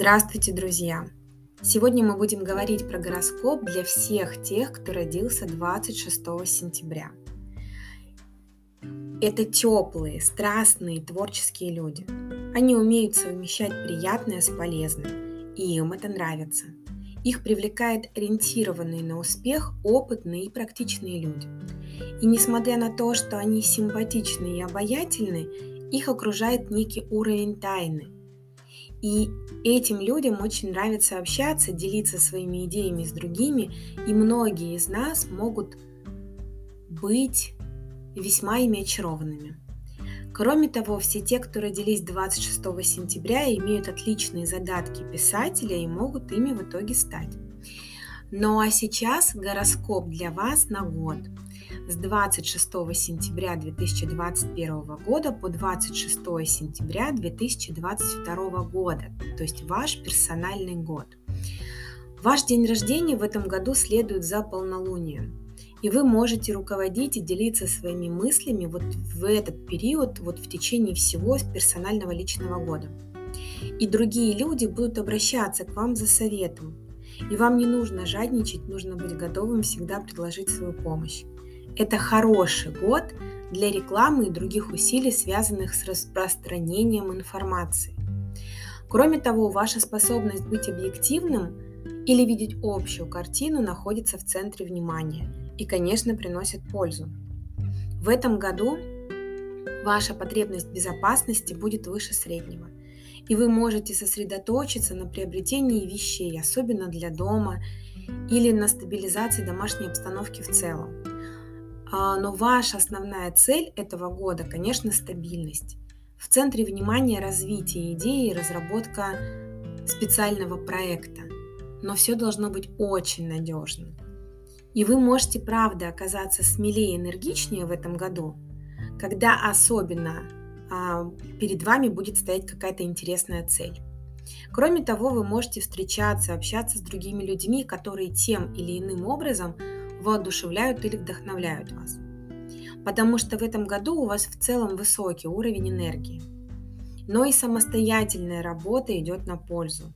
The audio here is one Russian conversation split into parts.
Здравствуйте, друзья! Сегодня мы будем говорить про гороскоп для всех тех, кто родился 26 сентября. Это теплые, страстные, творческие люди. Они умеют совмещать приятное с полезным, и им это нравится. Их привлекает ориентированные на успех опытные и практичные люди. И несмотря на то, что они симпатичны и обаятельны, их окружает некий уровень тайны – и этим людям очень нравится общаться, делиться своими идеями с другими, и многие из нас могут быть весьма ими очарованными. Кроме того, все те, кто родились 26 сентября, имеют отличные задатки писателя и могут ими в итоге стать. Ну а сейчас гороскоп для вас на год – с 26 сентября 2021 года по 26 сентября 2022 года, то есть ваш персональный год. Ваш день рождения в этом году следует за полнолунием. И вы можете руководить и делиться своими мыслями вот в этот период, вот в течение всего персонального личного года. И другие люди будут обращаться к вам за советом. И вам не нужно жадничать, нужно быть готовым всегда предложить свою помощь. Это хороший год для рекламы и других усилий, связанных с распространением информации. Кроме того, ваша способность быть объективным или видеть общую картину находится в центре внимания и, конечно, приносит пользу. В этом году ваша потребность безопасности будет выше среднего, и вы можете сосредоточиться на приобретении вещей, особенно для дома, или на стабилизации домашней обстановки в целом. А, но ваша основная цель этого года, конечно, стабильность. В центре внимания развитие идеи и разработка специального проекта. Но все должно быть очень надежно. И вы можете, правда, оказаться смелее и энергичнее в этом году, когда особенно перед вами будет стоять какая-то интересная цель. Кроме того, вы можете встречаться, общаться с другими людьми, которые тем или иным образом воодушевляют или вдохновляют вас. Потому что в этом году у вас в целом высокий уровень энергии. Но и самостоятельная работа идет на пользу.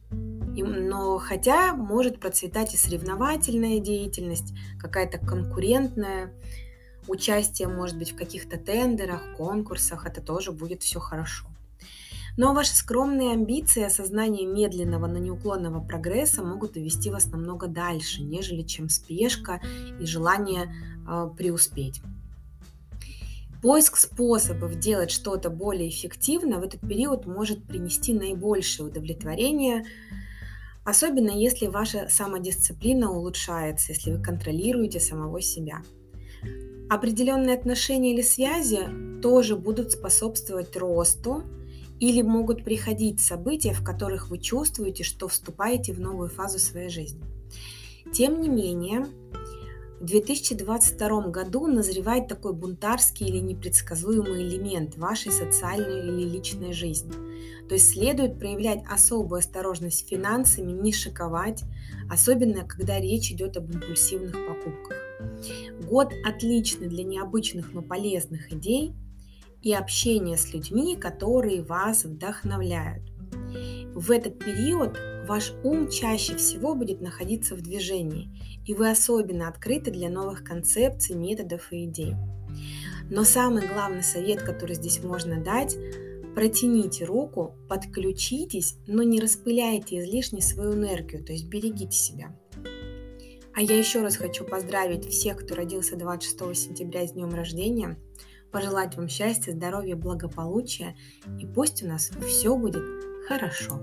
Но хотя может процветать и соревновательная деятельность, какая-то конкурентная, участие может быть в каких-то тендерах, конкурсах, это тоже будет все хорошо. Но ваши скромные амбиции и осознание медленного, но неуклонного прогресса могут довести вас намного дальше, нежели чем спешка и желание э, преуспеть. Поиск способов делать что-то более эффективно в этот период может принести наибольшее удовлетворение, особенно если ваша самодисциплина улучшается, если вы контролируете самого себя. Определенные отношения или связи тоже будут способствовать росту, или могут приходить события, в которых вы чувствуете, что вступаете в новую фазу своей жизни. Тем не менее, в 2022 году назревает такой бунтарский или непредсказуемый элемент вашей социальной или личной жизни. То есть следует проявлять особую осторожность с финансами, не шиковать, особенно когда речь идет об импульсивных покупках. Год отличный для необычных, но полезных идей – и общение с людьми, которые вас вдохновляют. В этот период ваш ум чаще всего будет находиться в движении, и вы особенно открыты для новых концепций, методов и идей. Но самый главный совет, который здесь можно дать, протяните руку, подключитесь, но не распыляйте излишне свою энергию, то есть берегите себя. А я еще раз хочу поздравить всех, кто родился 26 сентября с днем рождения – пожелать вам счастья, здоровья, благополучия, и пусть у нас все будет хорошо.